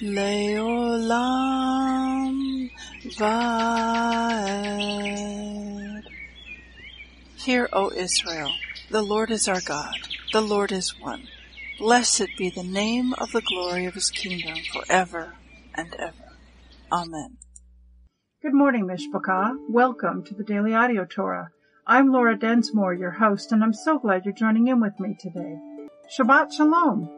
Leolam Vaed. Hear, O Israel, the Lord is our God, the Lord is one. Blessed be the name of the glory of his kingdom forever and ever. Amen. Good morning, Mishpachah. Welcome to the Daily Audio Torah. I'm Laura Densmore, your host, and I'm so glad you're joining in with me today. Shabbat Shalom.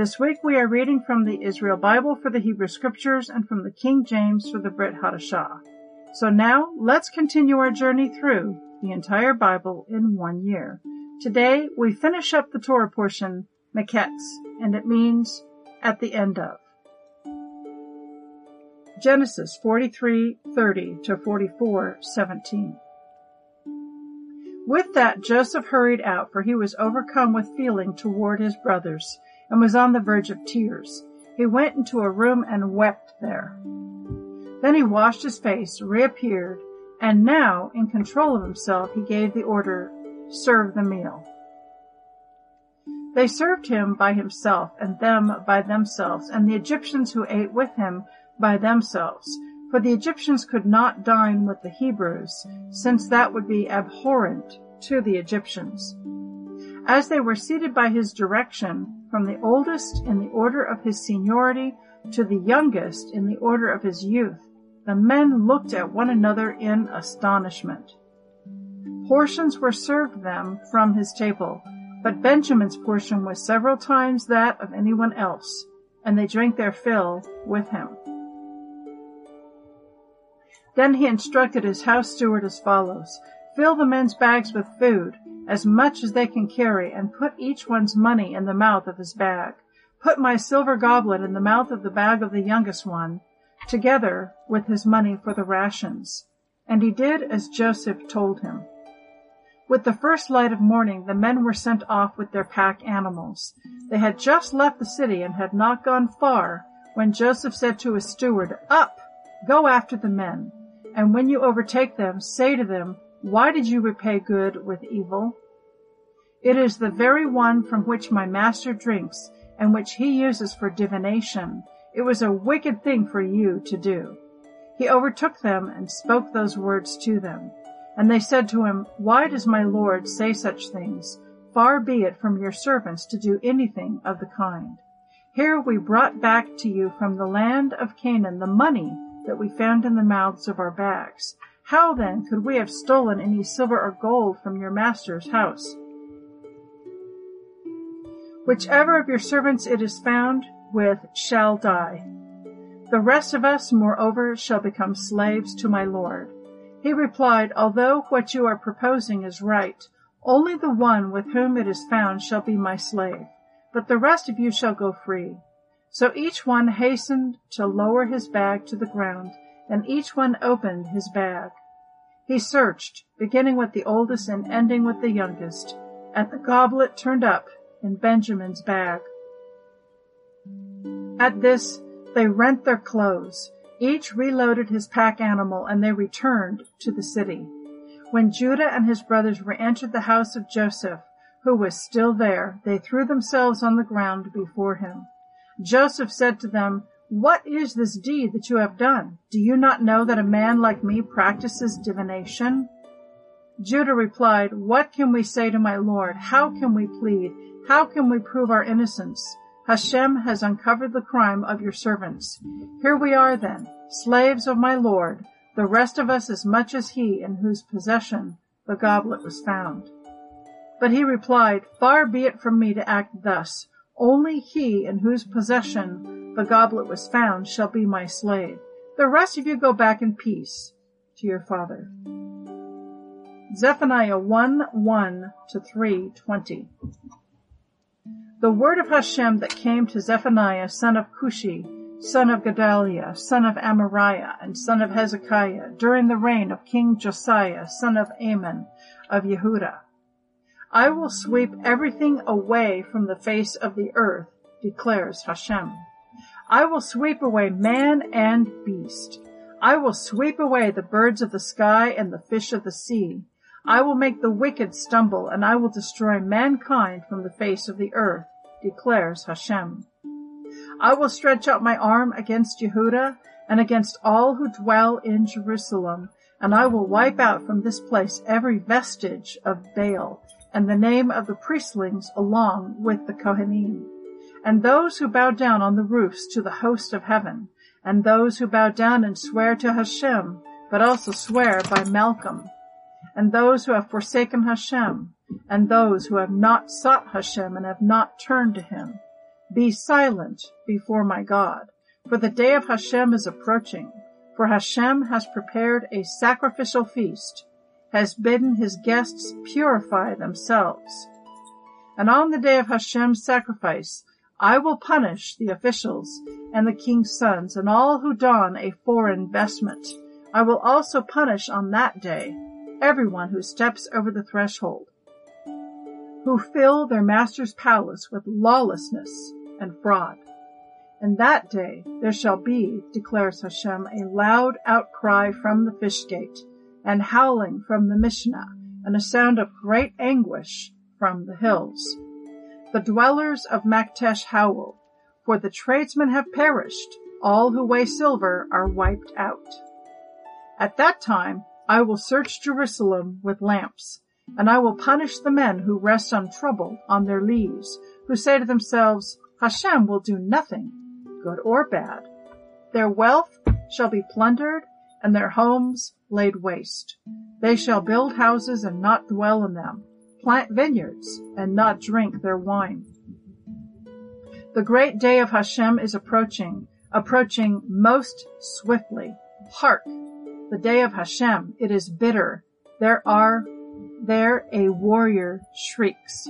This week we are reading from the Israel Bible for the Hebrew Scriptures and from the King James for the Brit Hadashah. So now let's continue our journey through the entire Bible in one year. Today we finish up the Torah portion, Miketz, and it means at the end of. Genesis 43:30 to 44:17. With that Joseph hurried out, for he was overcome with feeling toward his brothers and was on the verge of tears. He went into a room and wept there. Then he washed his face, reappeared, and now, in control of himself, he gave the order, serve the meal. They served him by himself, and them by themselves, and the Egyptians who ate with him by themselves. For the Egyptians could not dine with the Hebrews, since that would be abhorrent to the Egyptians. As they were seated by his direction, from the oldest in the order of his seniority to the youngest in the order of his youth, the men looked at one another in astonishment. Portions were served them from his table, but Benjamin's portion was several times that of anyone else, and they drank their fill with him. Then he instructed his house steward as follows Fill the men's bags with food, as much as they can carry, and put each one's money in the mouth of his bag. Put my silver goblet in the mouth of the bag of the youngest one, together with his money for the rations. And he did as Joseph told him. With the first light of morning, the men were sent off with their pack animals. They had just left the city and had not gone far when Joseph said to his steward, Up! Go after the men. And when you overtake them, say to them, why did you repay good with evil? It is the very one from which my master drinks, and which he uses for divination. It was a wicked thing for you to do. He overtook them and spoke those words to them. And they said to him, Why does my Lord say such things? Far be it from your servants to do anything of the kind. Here we brought back to you from the land of Canaan the money that we found in the mouths of our bags. How then could we have stolen any silver or gold from your master's house? Whichever of your servants it is found with shall die. The rest of us, moreover, shall become slaves to my lord. He replied, Although what you are proposing is right, only the one with whom it is found shall be my slave, but the rest of you shall go free. So each one hastened to lower his bag to the ground, and each one opened his bag. He searched, beginning with the oldest and ending with the youngest, and the goblet turned up in Benjamin's bag. At this, they rent their clothes. Each reloaded his pack animal, and they returned to the city. When Judah and his brothers re-entered the house of Joseph, who was still there, they threw themselves on the ground before him. Joseph said to them, What is this deed that you have done? Do you not know that a man like me practices divination? Judah replied, What can we say to my Lord? How can we plead? How can we prove our innocence? Hashem has uncovered the crime of your servants. Here we are then, slaves of my Lord, the rest of us as much as he in whose possession the goblet was found. But he replied, Far be it from me to act thus. Only he in whose possession the goblet was found shall be my slave. The rest of you go back in peace to your father. Zephaniah 1 1 to 3 20. The word of Hashem that came to Zephaniah, son of Cushi, son of Gedaliah, son of Amariah, and son of Hezekiah, during the reign of King Josiah, son of Amon, of Yehuda. I will sweep everything away from the face of the earth, declares Hashem. I will sweep away man and beast. I will sweep away the birds of the sky and the fish of the sea. I will make the wicked stumble, and I will destroy mankind from the face of the earth, declares Hashem. I will stretch out my arm against Yehudah and against all who dwell in Jerusalem, and I will wipe out from this place every vestige of Baal and the name of the priestlings along with the Kohanim, and those who bow down on the roofs to the host of heaven, and those who bow down and swear to Hashem, but also swear by Malcham, and those who have forsaken Hashem, and those who have not sought Hashem and have not turned to him. Be silent before my God, for the day of Hashem is approaching, for Hashem has prepared a sacrificial feast, has bidden his guests purify themselves. And on the day of Hashem's sacrifice, I will punish the officials and the king's sons and all who don a foreign vestment. I will also punish on that day everyone who steps over the threshold, who fill their master's palace with lawlessness and fraud. In that day there shall be, declares Hashem, a loud outcry from the fish gate, and howling from the Mishneh, and a sound of great anguish from the hills. The dwellers of Maktesh howl, for the tradesmen have perished, all who weigh silver are wiped out. At that time I will search Jerusalem with lamps, and I will punish the men who rest on trouble on their leaves, who say to themselves, Hashem will do nothing, good or bad. Their wealth shall be plundered and their homes laid waste. They shall build houses and not dwell in them, plant vineyards and not drink their wine. The great day of Hashem is approaching, approaching most swiftly. Hark! The day of Hashem, it is bitter. There are, there a warrior shrieks.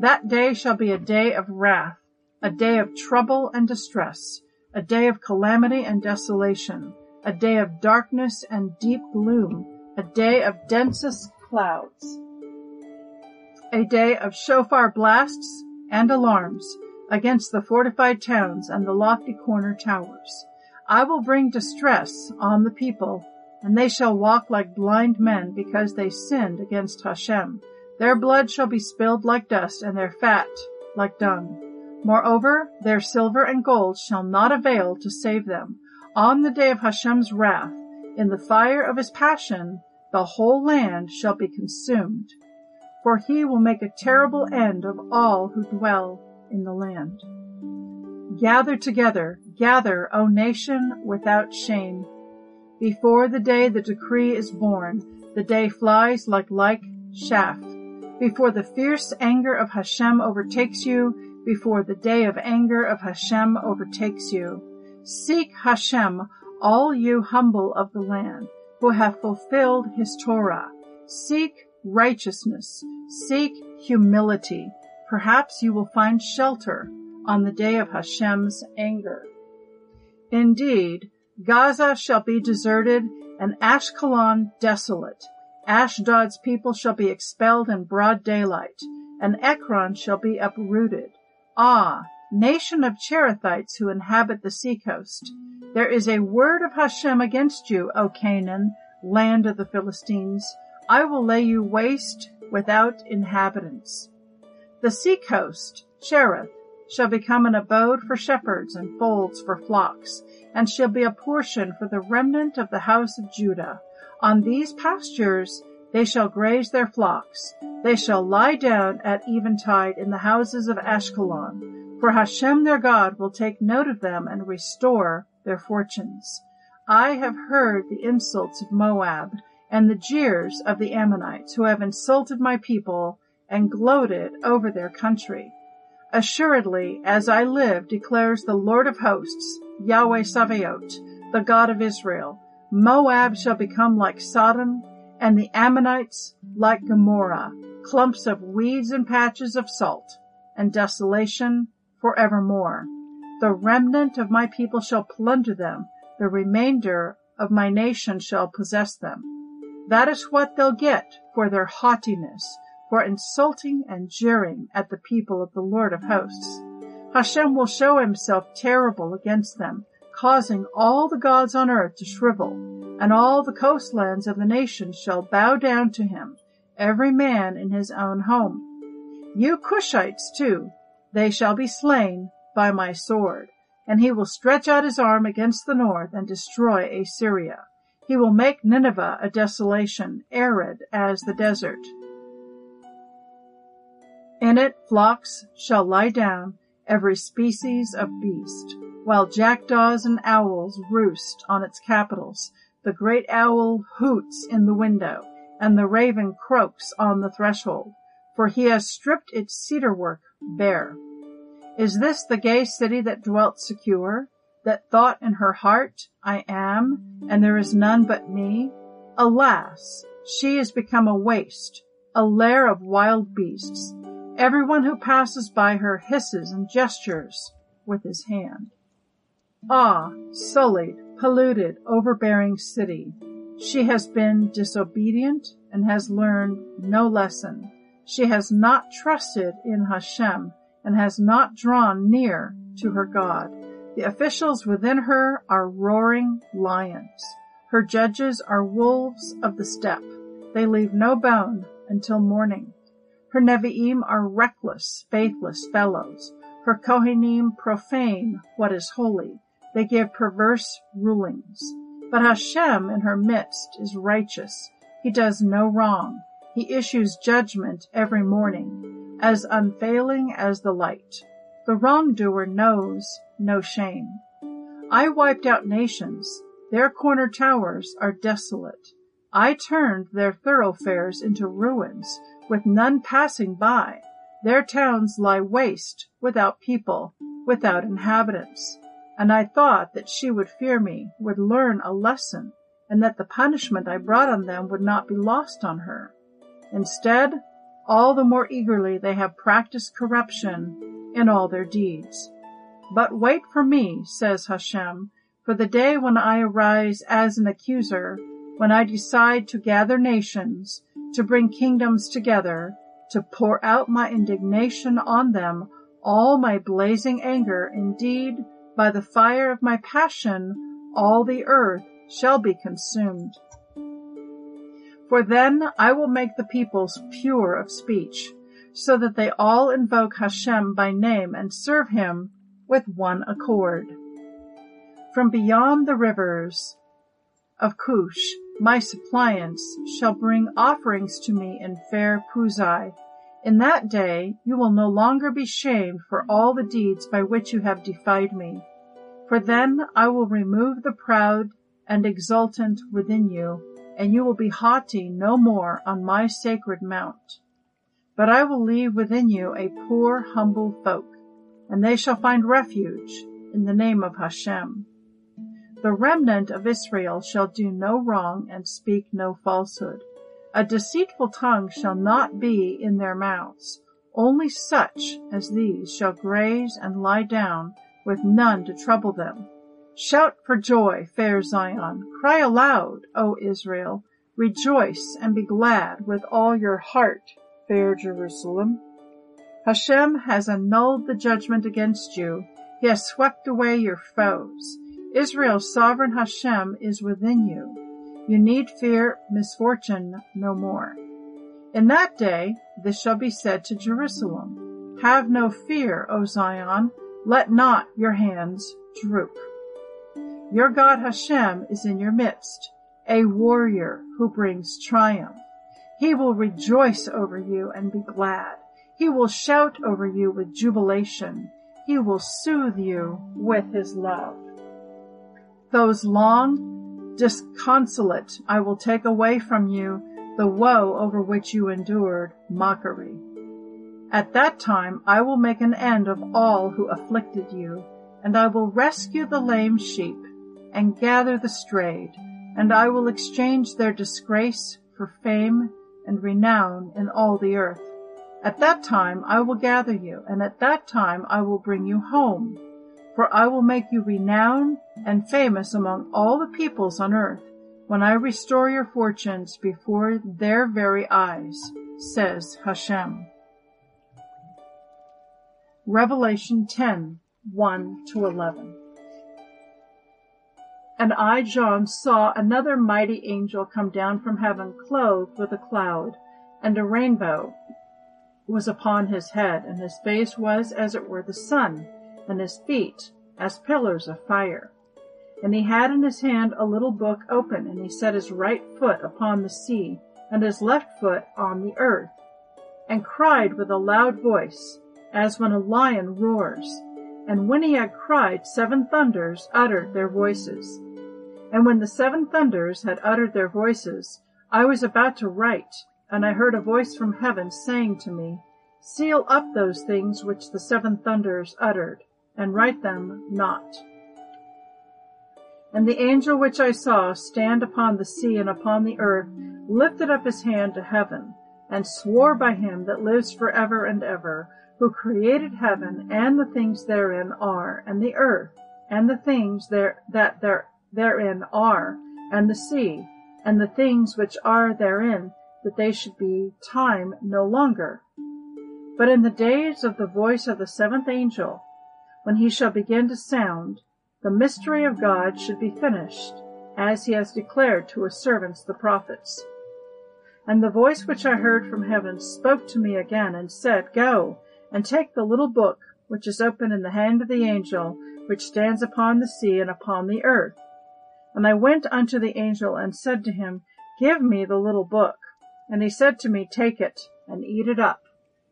That day shall be a day of wrath a day of trouble and distress, a day of calamity and desolation, a day of darkness and deep gloom, a day of densest clouds, a day of shofar blasts and alarms against the fortified towns and the lofty corner towers. I will bring distress on the people, and they shall walk like blind men because they sinned against Hashem. Their blood shall be spilled like dust and their fat like dung. Moreover, their silver and gold shall not avail to save them. On the day of Hashem's wrath, in the fire of his passion, the whole land shall be consumed. For he will make a terrible end of all who dwell in the land. Gather together, gather, O nation, without shame. Before the day the decree is born, the day flies like like chaff. Before the fierce anger of Hashem overtakes you, before the day of anger of Hashem overtakes you. Seek Hashem, all you humble of the land, who have fulfilled his Torah. Seek righteousness. Seek humility. Perhaps you will find shelter on the day of Hashem's anger. Indeed, Gaza shall be deserted and Ashkelon desolate. Ashdod's people shall be expelled in broad daylight, and Ekron shall be uprooted. Ah, nation of Cherethites who inhabit the seacoast, there is a word of Hashem against you, O Canaan, land of the Philistines. I will lay you waste without inhabitants. The sea coast, Cherith, shall become an abode for shepherds and folds for flocks, and shall be a portion for the remnant of the house of Judah. On these pastures they shall graze their flocks. They shall lie down at eventide in the houses of Ashkelon. For Hashem their God will take note of them and restore their fortunes. I have heard the insults of Moab and the jeers of the Ammonites who have insulted my people and gloated over their country. Assuredly, as I live, declares the Lord of hosts, Yahweh Sabaoth, the God of Israel, Moab shall become like Sodom, and the Ammonites like Gomorrah, clumps of weeds and patches of salt, and desolation forevermore. The remnant of my people shall plunder them, the remainder of my nation shall possess them. That is what they'll get for their haughtiness, for insulting and jeering at the people of the Lord of hosts. Hashem will show himself terrible against them, causing all the gods on earth to shrivel, and all the coastlands of the nations shall bow down to him, every man in his own home. You Cushites too, they shall be slain by my sword, and he will stretch out his arm against the north and destroy Assyria. He will make Nineveh a desolation, arid as the desert. In it flocks shall lie down, every species of beast, while jackdaws and owls roost on its capitals. The great owl hoots in the window, and the raven croaks on the threshold, for he has stripped its cedar work bare. Is this the gay city that dwelt secure, that thought in her heart, I am, and there is none but me? Alas, she is become a waste, a lair of wild beasts. Everyone who passes by her hisses and gestures with his hand. Ah, sullied, polluted, overbearing city. She has been disobedient and has learned no lesson. She has not trusted in Hashem and has not drawn near to her God. The officials within her are roaring lions. Her judges are wolves of the steppe. They leave no bone until morning. Her Nevi'im are reckless, faithless fellows. Her Kohanim profane what is holy. They give perverse rulings. But Hashem in her midst is righteous. He does no wrong. He issues judgment every morning, as unfailing as the light. The wrongdoer knows no shame. I wiped out nations. Their corner towers are desolate. I turned their thoroughfares into ruins with none passing by. Their towns lie waste, without people, without inhabitants. And I thought that she would fear me, would learn a lesson, and that the punishment I brought on them would not be lost on her. Instead, all the more eagerly they have practiced corruption in all their deeds. But wait for me, says Hashem, for the day when I arise as an accuser, when I decide to gather nations, to bring kingdoms together, to pour out my indignation on them, all my blazing anger, indeed, by the fire of my passion, all the earth shall be consumed. For then I will make the peoples pure of speech, so that they all invoke Hashem by name and serve him with one accord. From beyond the rivers of Cush, my suppliants shall bring offerings to me in fair Puzai. In that day you will no longer be shamed for all the deeds by which you have defied me. For then I will remove the proud and exultant within you, and you will be haughty no more on my sacred mount. But I will leave within you a poor, humble folk, and they shall find refuge in the name of Hashem. The remnant of Israel shall do no wrong and speak no falsehood. A deceitful tongue shall not be in their mouths. Only such as these shall graze and lie down with none to trouble them. Shout for joy, fair Zion. Cry aloud, O Israel. Rejoice and be glad with all your heart, fair Jerusalem. Hashem has annulled the judgment against you. He has swept away your foes. Israel's sovereign Hashem is within you. You need fear misfortune no more. In that day, this shall be said to Jerusalem. Have no fear, O Zion. Let not your hands droop. Your God Hashem is in your midst, a warrior who brings triumph. He will rejoice over you and be glad. He will shout over you with jubilation. He will soothe you with his love. Those long, disconsolate, I will take away from you the woe over which you endured mockery. At that time I will make an end of all who afflicted you, and I will rescue the lame sheep and gather the strayed, and I will exchange their disgrace for fame and renown in all the earth. At that time I will gather you, and at that time I will bring you home. For I will make you renowned and famous among all the peoples on earth, when I restore your fortunes before their very eyes, says Hashem. Revelation 10, 1 to 11. And I, John, saw another mighty angel come down from heaven clothed with a cloud, and a rainbow was upon his head, and his face was as it were the sun, and his feet as pillars of fire. And he had in his hand a little book open, and he set his right foot upon the sea, and his left foot on the earth, and cried with a loud voice, as when a lion roars. And when he had cried, seven thunders uttered their voices. And when the seven thunders had uttered their voices, I was about to write, and I heard a voice from heaven saying to me, Seal up those things which the seven thunders uttered, and write them not. And the angel which I saw stand upon the sea and upon the earth lifted up his hand to heaven, and swore by him that lives for ever and ever, who created heaven and the things therein are, and the earth, and the things there that there therein are, and the sea, and the things which are therein, that they should be time no longer. But in the days of the voice of the seventh angel, when he shall begin to sound, the mystery of God should be finished, as he has declared to his servants the prophets. And the voice which I heard from heaven spoke to me again and said, Go, and take the little book which is open in the hand of the angel which stands upon the sea and upon the earth. And I went unto the angel and said to him, Give me the little book. And he said to me, Take it, and eat it up,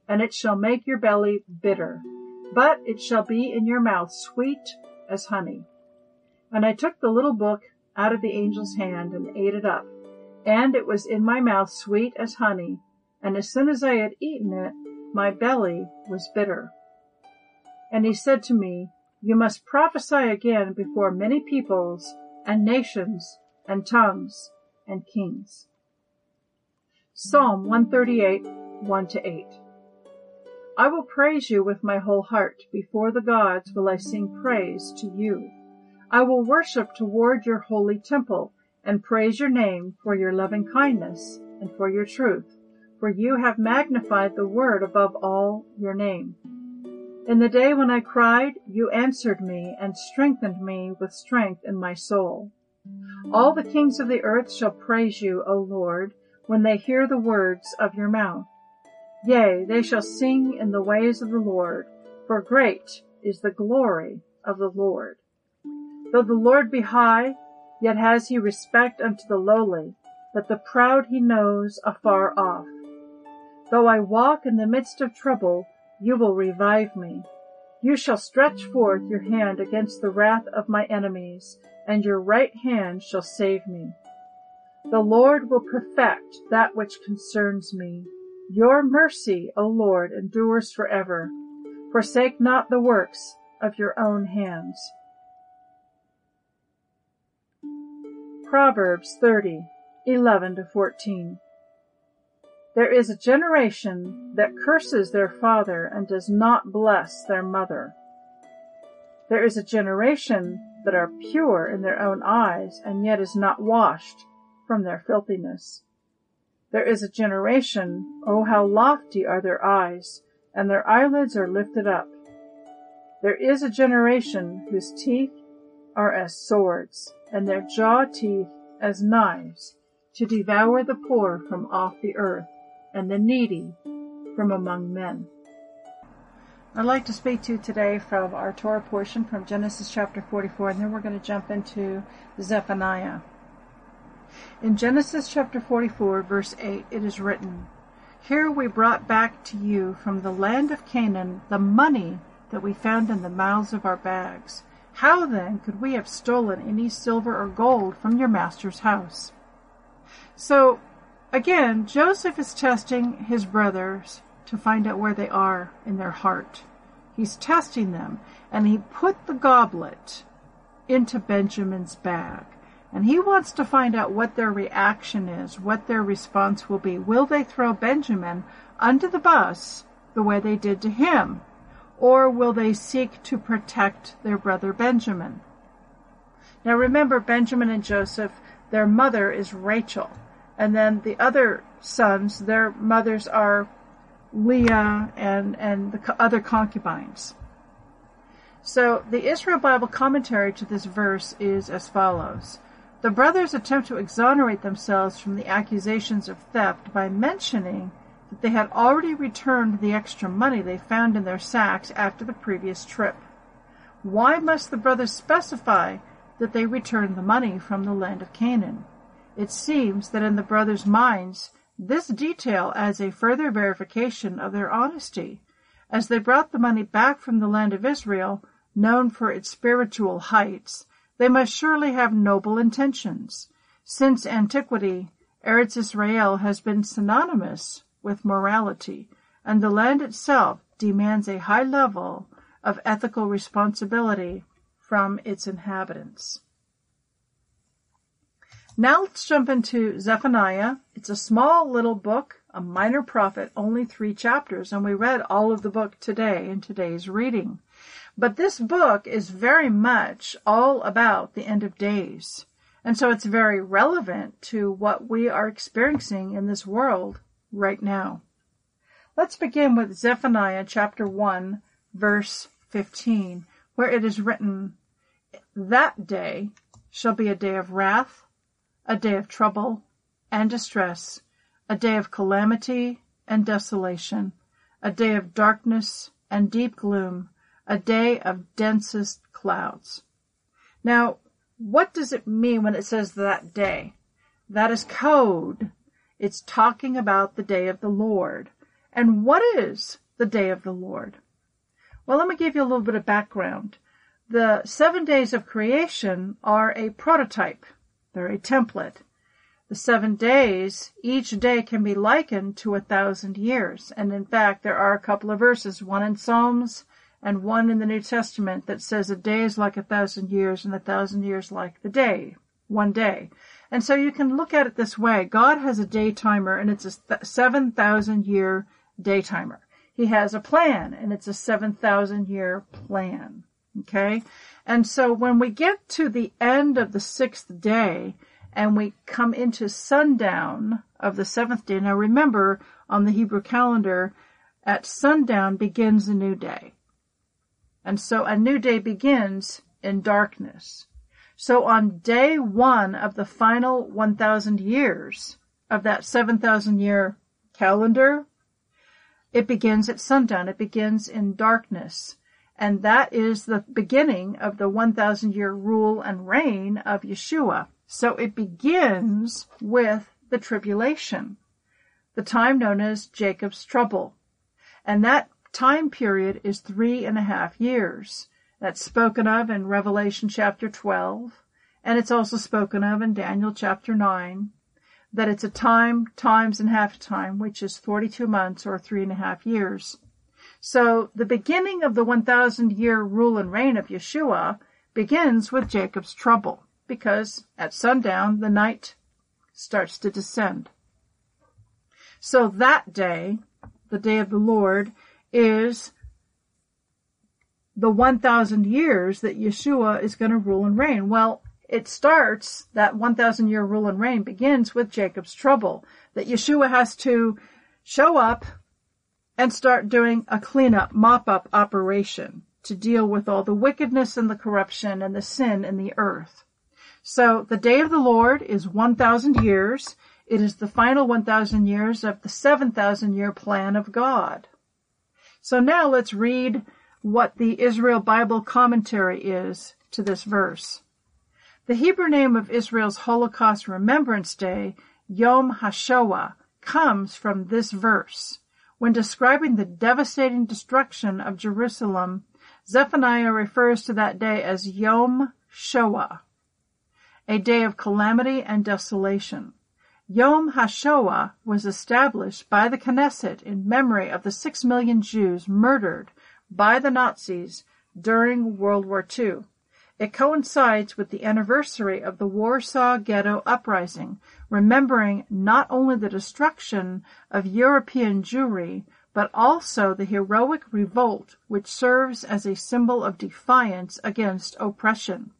and it shall make your belly bitter, but it shall be in your mouth sweet as honey. And I took the little book out of the angel's hand and ate it up, and it was in my mouth sweet as honey, and as soon as I had eaten it, my belly was bitter. And he said to me, You must prophesy again before many peoples and nations and tongues and kings. Psalm 138, 1 to 8. I will praise you with my whole heart. Before the gods will I sing praise to you. I will worship toward your holy temple and praise your name for your loving kindness and for your truth, for you have magnified the word above all your name. In the day when I cried, you answered me and strengthened me with strength in my soul. All the kings of the earth shall praise you, O Lord, when they hear the words of your mouth. Yea, they shall sing in the ways of the Lord, for great is the glory of the Lord. Though the Lord be high, yet has he respect unto the lowly, but the proud he knows afar off. Though I walk in the midst of trouble, you will revive me. You shall stretch forth your hand against the wrath of my enemies, and your right hand shall save me. The Lord will perfect that which concerns me. Your mercy, O Lord, endures forever. Forsake not the works of your own hands. Proverbs 30, 11 to 14. There is a generation that curses their father and does not bless their mother. There is a generation that are pure in their own eyes and yet is not washed from their filthiness. There is a generation, oh how lofty are their eyes, and their eyelids are lifted up. There is a generation whose teeth are as swords, and their jaw teeth as knives, to devour the poor from off the earth and the needy from among men. I'd like to speak to you today from our Torah portion from Genesis chapter 44, and then we're going to jump into Zephaniah. In Genesis chapter 44, verse 8, it is written, Here we brought back to you from the land of Canaan the money that we found in the mouths of our bags. How then could we have stolen any silver or gold from your master's house? So, again, Joseph is testing his brothers to find out where they are in their heart. He's testing them, and he put the goblet into Benjamin's bag. And he wants to find out what their reaction is, what their response will be. Will they throw Benjamin under the bus the way they did to him? Or will they seek to protect their brother Benjamin? Now remember, Benjamin and Joseph, their mother is Rachel. And then the other sons, their mothers are Leah and, and the other concubines. So the Israel Bible commentary to this verse is as follows. The brothers attempt to exonerate themselves from the accusations of theft by mentioning that they had already returned the extra money they found in their sacks after the previous trip. Why must the brothers specify that they returned the money from the land of Canaan? It seems that in the brothers' minds this detail adds a further verification of their honesty, as they brought the money back from the land of Israel, known for its spiritual heights, they must surely have noble intentions. Since antiquity, Eretz Israel has been synonymous with morality, and the land itself demands a high level of ethical responsibility from its inhabitants. Now let's jump into Zephaniah. It's a small little book, a minor prophet, only three chapters, and we read all of the book today in today's reading. But this book is very much all about the end of days. And so it's very relevant to what we are experiencing in this world right now. Let's begin with Zephaniah chapter 1, verse 15, where it is written, That day shall be a day of wrath a day of trouble and distress, a day of calamity and desolation, a day of darkness and deep gloom, a day of densest clouds. Now, what does it mean when it says that day? That is code. It's talking about the day of the Lord. And what is the day of the Lord? Well, let me give you a little bit of background. The seven days of creation are a prototype. They're a template. The seven days, each day can be likened to a thousand years. And in fact, there are a couple of verses, one in Psalms and one in the New Testament that says a day is like a thousand years and a thousand years like the day, one day. And so you can look at it this way. God has a day timer and it's a 7,000 year day timer. He has a plan and it's a 7,000 year plan. Okay. And so when we get to the end of the sixth day and we come into sundown of the seventh day, now remember on the Hebrew calendar, at sundown begins a new day. And so a new day begins in darkness. So on day one of the final 1000 years of that 7000 year calendar, it begins at sundown. It begins in darkness. And that is the beginning of the 1000 year rule and reign of Yeshua. So it begins with the tribulation, the time known as Jacob's trouble. And that time period is three and a half years. That's spoken of in Revelation chapter 12, and it's also spoken of in Daniel chapter 9, that it's a time, times, and half time, which is 42 months or three and a half years. So the beginning of the 1000 year rule and reign of Yeshua begins with Jacob's trouble because at sundown the night starts to descend. So that day, the day of the Lord, is the 1000 years that Yeshua is going to rule and reign. Well, it starts, that 1000 year rule and reign begins with Jacob's trouble, that Yeshua has to show up and start doing a cleanup, mop up operation to deal with all the wickedness and the corruption and the sin in the earth. So the day of the Lord is 1,000 years. It is the final 1,000 years of the 7,000 year plan of God. So now let's read what the Israel Bible commentary is to this verse. The Hebrew name of Israel's Holocaust Remembrance Day, Yom HaShoah, comes from this verse. When describing the devastating destruction of Jerusalem, Zephaniah refers to that day as Yom Shoah, a day of calamity and desolation. Yom HaShoah was established by the Knesset in memory of the six million Jews murdered by the Nazis during World War II. It coincides with the anniversary of the Warsaw Ghetto Uprising, remembering not only the destruction of European Jewry, but also the heroic revolt which serves as a symbol of defiance against oppression.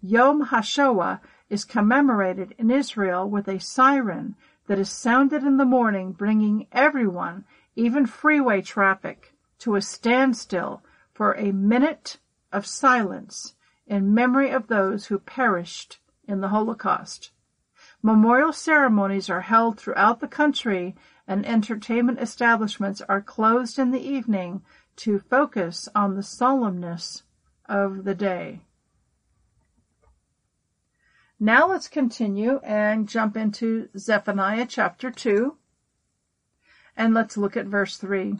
Yom HaShoah is commemorated in Israel with a siren that is sounded in the morning, bringing everyone, even freeway traffic, to a standstill for a minute of silence in memory of those who perished in the Holocaust. Memorial ceremonies are held throughout the country and entertainment establishments are closed in the evening to focus on the solemnness of the day. Now let's continue and jump into Zephaniah chapter 2 and let's look at verse 3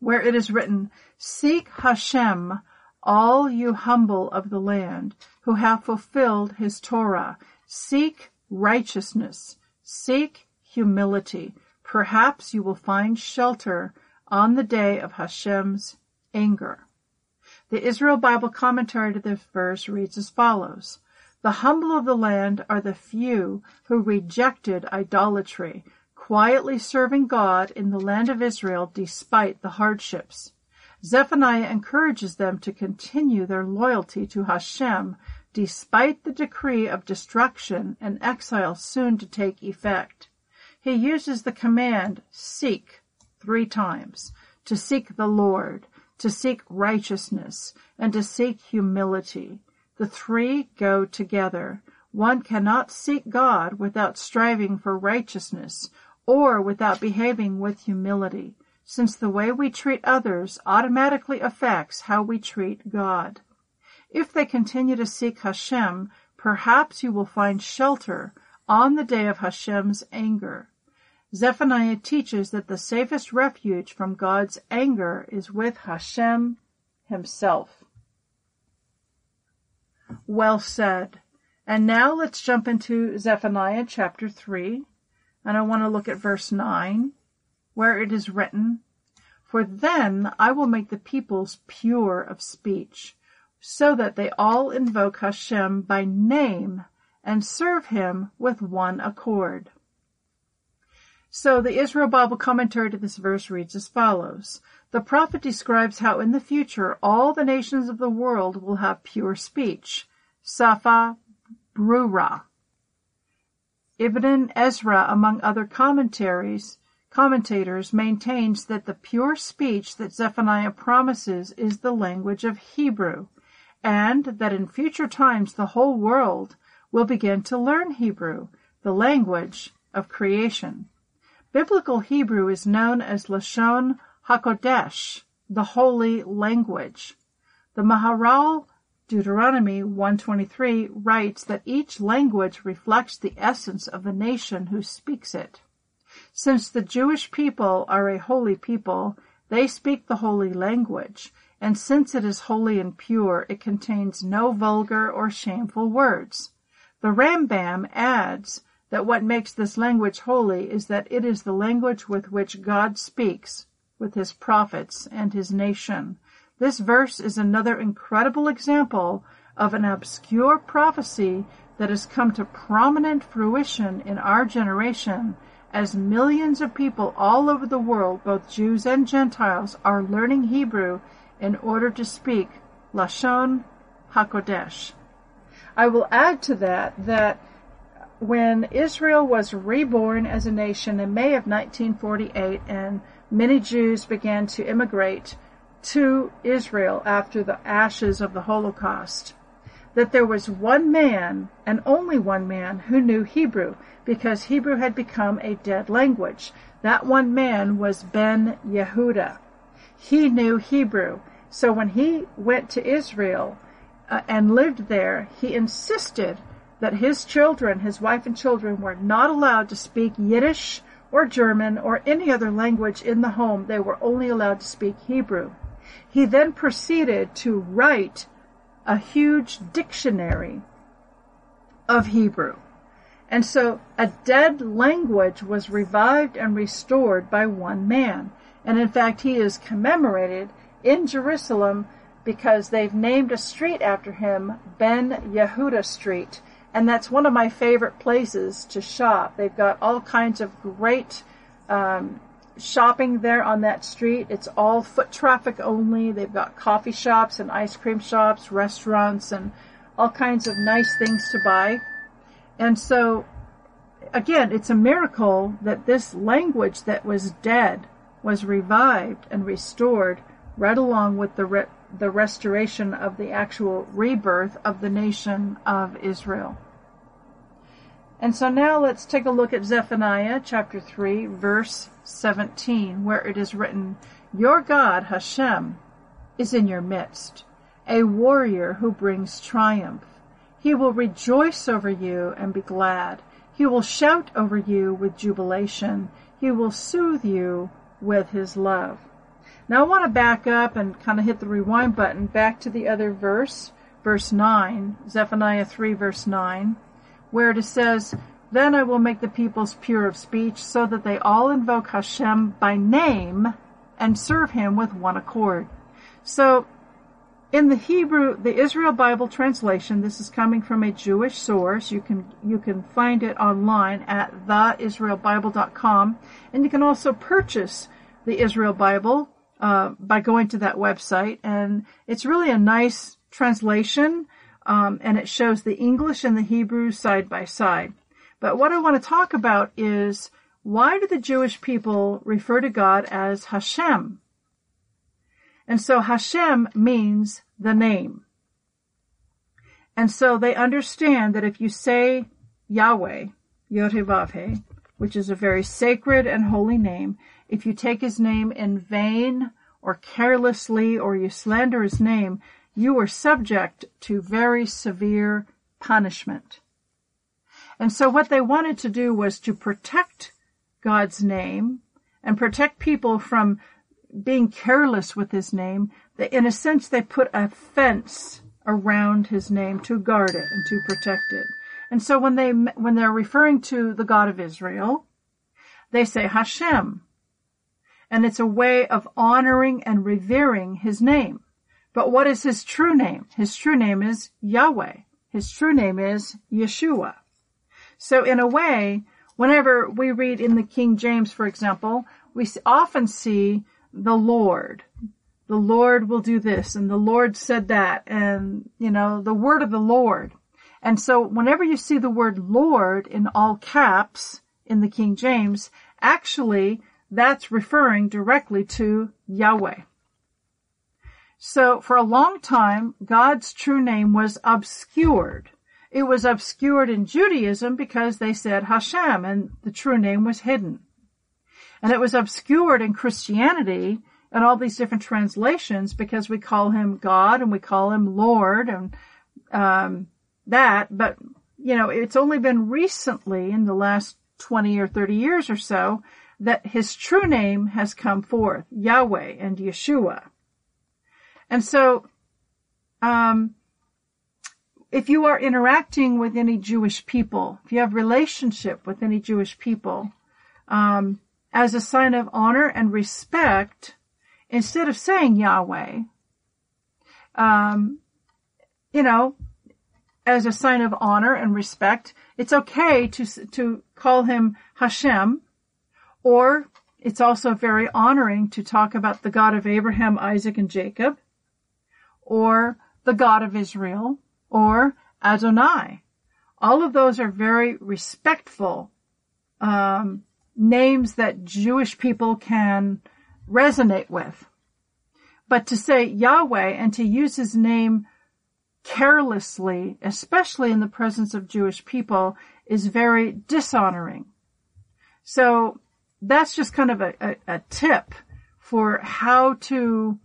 where it is written, Seek Hashem all you humble of the land, who have fulfilled his Torah. Seek righteousness. Seek humility. Perhaps you will find shelter on the day of Hashem's anger. The Israel Bible commentary to this verse reads as follows. The humble of the land are the few who rejected idolatry, quietly serving God in the land of Israel despite the hardships. Zephaniah encourages them to continue their loyalty to Hashem despite the decree of destruction and exile soon to take effect. He uses the command seek three times to seek the Lord, to seek righteousness, and to seek humility. The three go together. One cannot seek God without striving for righteousness or without behaving with humility since the way we treat others automatically affects how we treat God. If they continue to seek Hashem, perhaps you will find shelter on the day of Hashem's anger. Zephaniah teaches that the safest refuge from God's anger is with Hashem himself. Well said. And now let's jump into Zephaniah chapter 3, and I want to look at verse 9 where it is written, For then I will make the peoples pure of speech, so that they all invoke Hashem by name and serve him with one accord. So the Israel Bible commentary to this verse reads as follows. The prophet describes how in the future all the nations of the world will have pure speech. Safa Brura. Ibn Ezra, among other commentaries, commentators maintains that the pure speech that Zephaniah promises is the language of Hebrew, and that in future times the whole world will begin to learn Hebrew, the language of creation. Biblical Hebrew is known as Lashon HaKodesh, the holy language. The Maharal Deuteronomy 123 writes that each language reflects the essence of the nation who speaks it. Since the Jewish people are a holy people, they speak the holy language, and since it is holy and pure, it contains no vulgar or shameful words. The Rambam adds that what makes this language holy is that it is the language with which God speaks with his prophets and his nation. This verse is another incredible example of an obscure prophecy that has come to prominent fruition in our generation as millions of people all over the world, both Jews and Gentiles, are learning Hebrew in order to speak Lashon HaKodesh. I will add to that that when Israel was reborn as a nation in May of 1948 and many Jews began to immigrate to Israel after the ashes of the Holocaust, that there was one man and only one man who knew Hebrew because Hebrew had become a dead language. That one man was Ben Yehuda. He knew Hebrew. So when he went to Israel uh, and lived there, he insisted that his children, his wife and children, were not allowed to speak Yiddish or German or any other language in the home. They were only allowed to speak Hebrew. He then proceeded to write a huge dictionary of Hebrew. And so a dead language was revived and restored by one man. And in fact, he is commemorated in Jerusalem because they've named a street after him, Ben Yehuda Street. And that's one of my favorite places to shop. They've got all kinds of great um, shopping there on that street. It's all foot traffic only. They've got coffee shops and ice cream shops, restaurants, and all kinds of nice things to buy. And so, again, it's a miracle that this language that was dead was revived and restored right along with the re- the restoration of the actual rebirth of the nation of Israel. And so now let's take a look at Zephaniah chapter 3 verse 17 where it is written, Your God Hashem is in your midst, a warrior who brings triumph. He will rejoice over you and be glad. He will shout over you with jubilation. He will soothe you with his love. Now I want to back up and kind of hit the rewind button back to the other verse, verse 9, Zephaniah 3 verse 9, where it says, Then I will make the peoples pure of speech so that they all invoke Hashem by name and serve him with one accord. So in the Hebrew, the Israel Bible translation, this is coming from a Jewish source. You can you can find it online at theisraelbible.com, and you can also purchase the Israel Bible uh, by going to that website. And it's really a nice translation, um, and it shows the English and the Hebrew side by side. But what I want to talk about is why do the Jewish people refer to God as Hashem? And so Hashem means the name. And so they understand that if you say Yahweh, Yod which is a very sacred and holy name, if you take his name in vain or carelessly or you slander his name, you are subject to very severe punishment. And so what they wanted to do was to protect God's name and protect people from being careless with his name, in a sense they put a fence around his name to guard it and to protect it. And so when they when they're referring to the God of Israel, they say Hashem. And it's a way of honoring and revering his name. But what is his true name? His true name is Yahweh. His true name is Yeshua. So in a way, whenever we read in the King James, for example, we often see the Lord. The Lord will do this and the Lord said that and, you know, the word of the Lord. And so whenever you see the word Lord in all caps in the King James, actually that's referring directly to Yahweh. So for a long time, God's true name was obscured. It was obscured in Judaism because they said Hashem and the true name was hidden. And it was obscured in Christianity and all these different translations because we call him God and we call him Lord and um, that. But you know, it's only been recently in the last 20 or 30 years or so that his true name has come forth, Yahweh and Yeshua. And so, um, if you are interacting with any Jewish people, if you have relationship with any Jewish people, um, as a sign of honor and respect, instead of saying Yahweh, um, you know, as a sign of honor and respect, it's okay to to call him Hashem, or it's also very honoring to talk about the God of Abraham, Isaac, and Jacob, or the God of Israel, or Adonai. All of those are very respectful um, names that Jewish people can resonate with. But to say Yahweh and to use his name carelessly, especially in the presence of Jewish people, is very dishonoring. So that's just kind of a, a, a tip for how to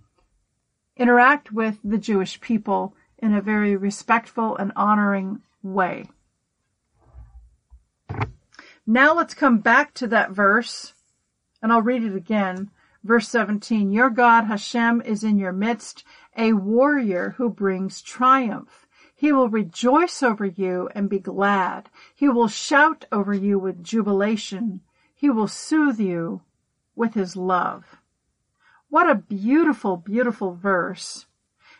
interact with the Jewish people in a very respectful and honoring way. Now let's come back to that verse, and I'll read it again. Verse 17, Your God Hashem is in your midst, a warrior who brings triumph. He will rejoice over you and be glad. He will shout over you with jubilation. He will soothe you with his love. What a beautiful, beautiful verse.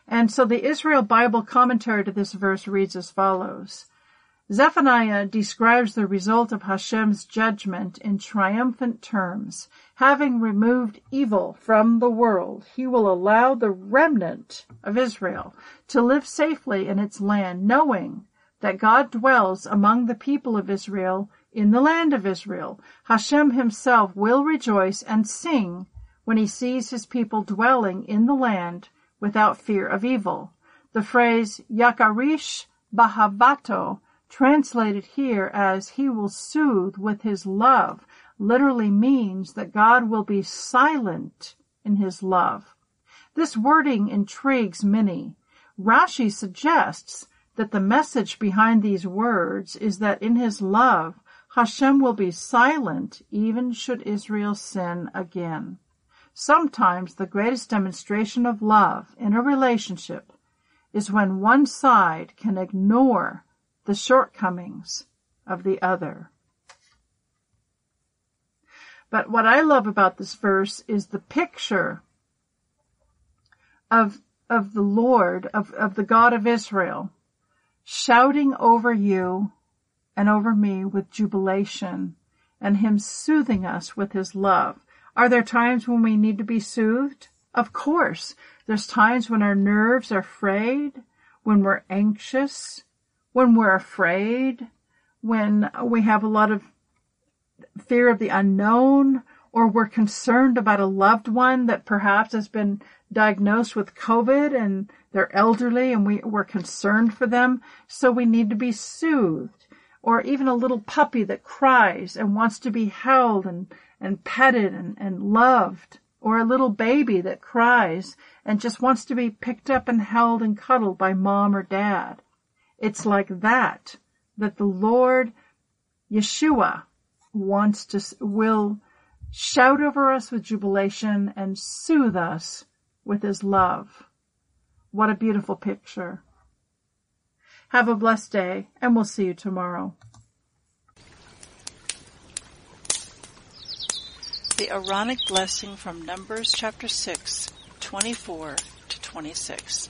And so the Israel Bible commentary to this verse reads as follows. Zephaniah describes the result of Hashem's judgment in triumphant terms. Having removed evil from the world, he will allow the remnant of Israel to live safely in its land, knowing that God dwells among the people of Israel in the land of Israel. Hashem himself will rejoice and sing when he sees his people dwelling in the land without fear of evil. The phrase Yakarish Bahavato translated here as he will soothe with his love, literally means that God will be silent in his love. This wording intrigues many. Rashi suggests that the message behind these words is that in his love, Hashem will be silent even should Israel sin again. Sometimes the greatest demonstration of love in a relationship is when one side can ignore the shortcomings of the other. But what I love about this verse is the picture of, of the Lord, of, of the God of Israel, shouting over you and over me with jubilation and him soothing us with his love. Are there times when we need to be soothed? Of course. There's times when our nerves are frayed, when we're anxious, when we're afraid, when we have a lot of fear of the unknown, or we're concerned about a loved one that perhaps has been diagnosed with COVID and they're elderly and we, we're concerned for them. So we need to be soothed. Or even a little puppy that cries and wants to be held and, and petted and, and loved. Or a little baby that cries and just wants to be picked up and held and cuddled by mom or dad. It's like that, that the Lord Yeshua wants to, will shout over us with jubilation and soothe us with his love. What a beautiful picture. Have a blessed day and we'll see you tomorrow. The Aaronic blessing from Numbers chapter 6, 24 to 26.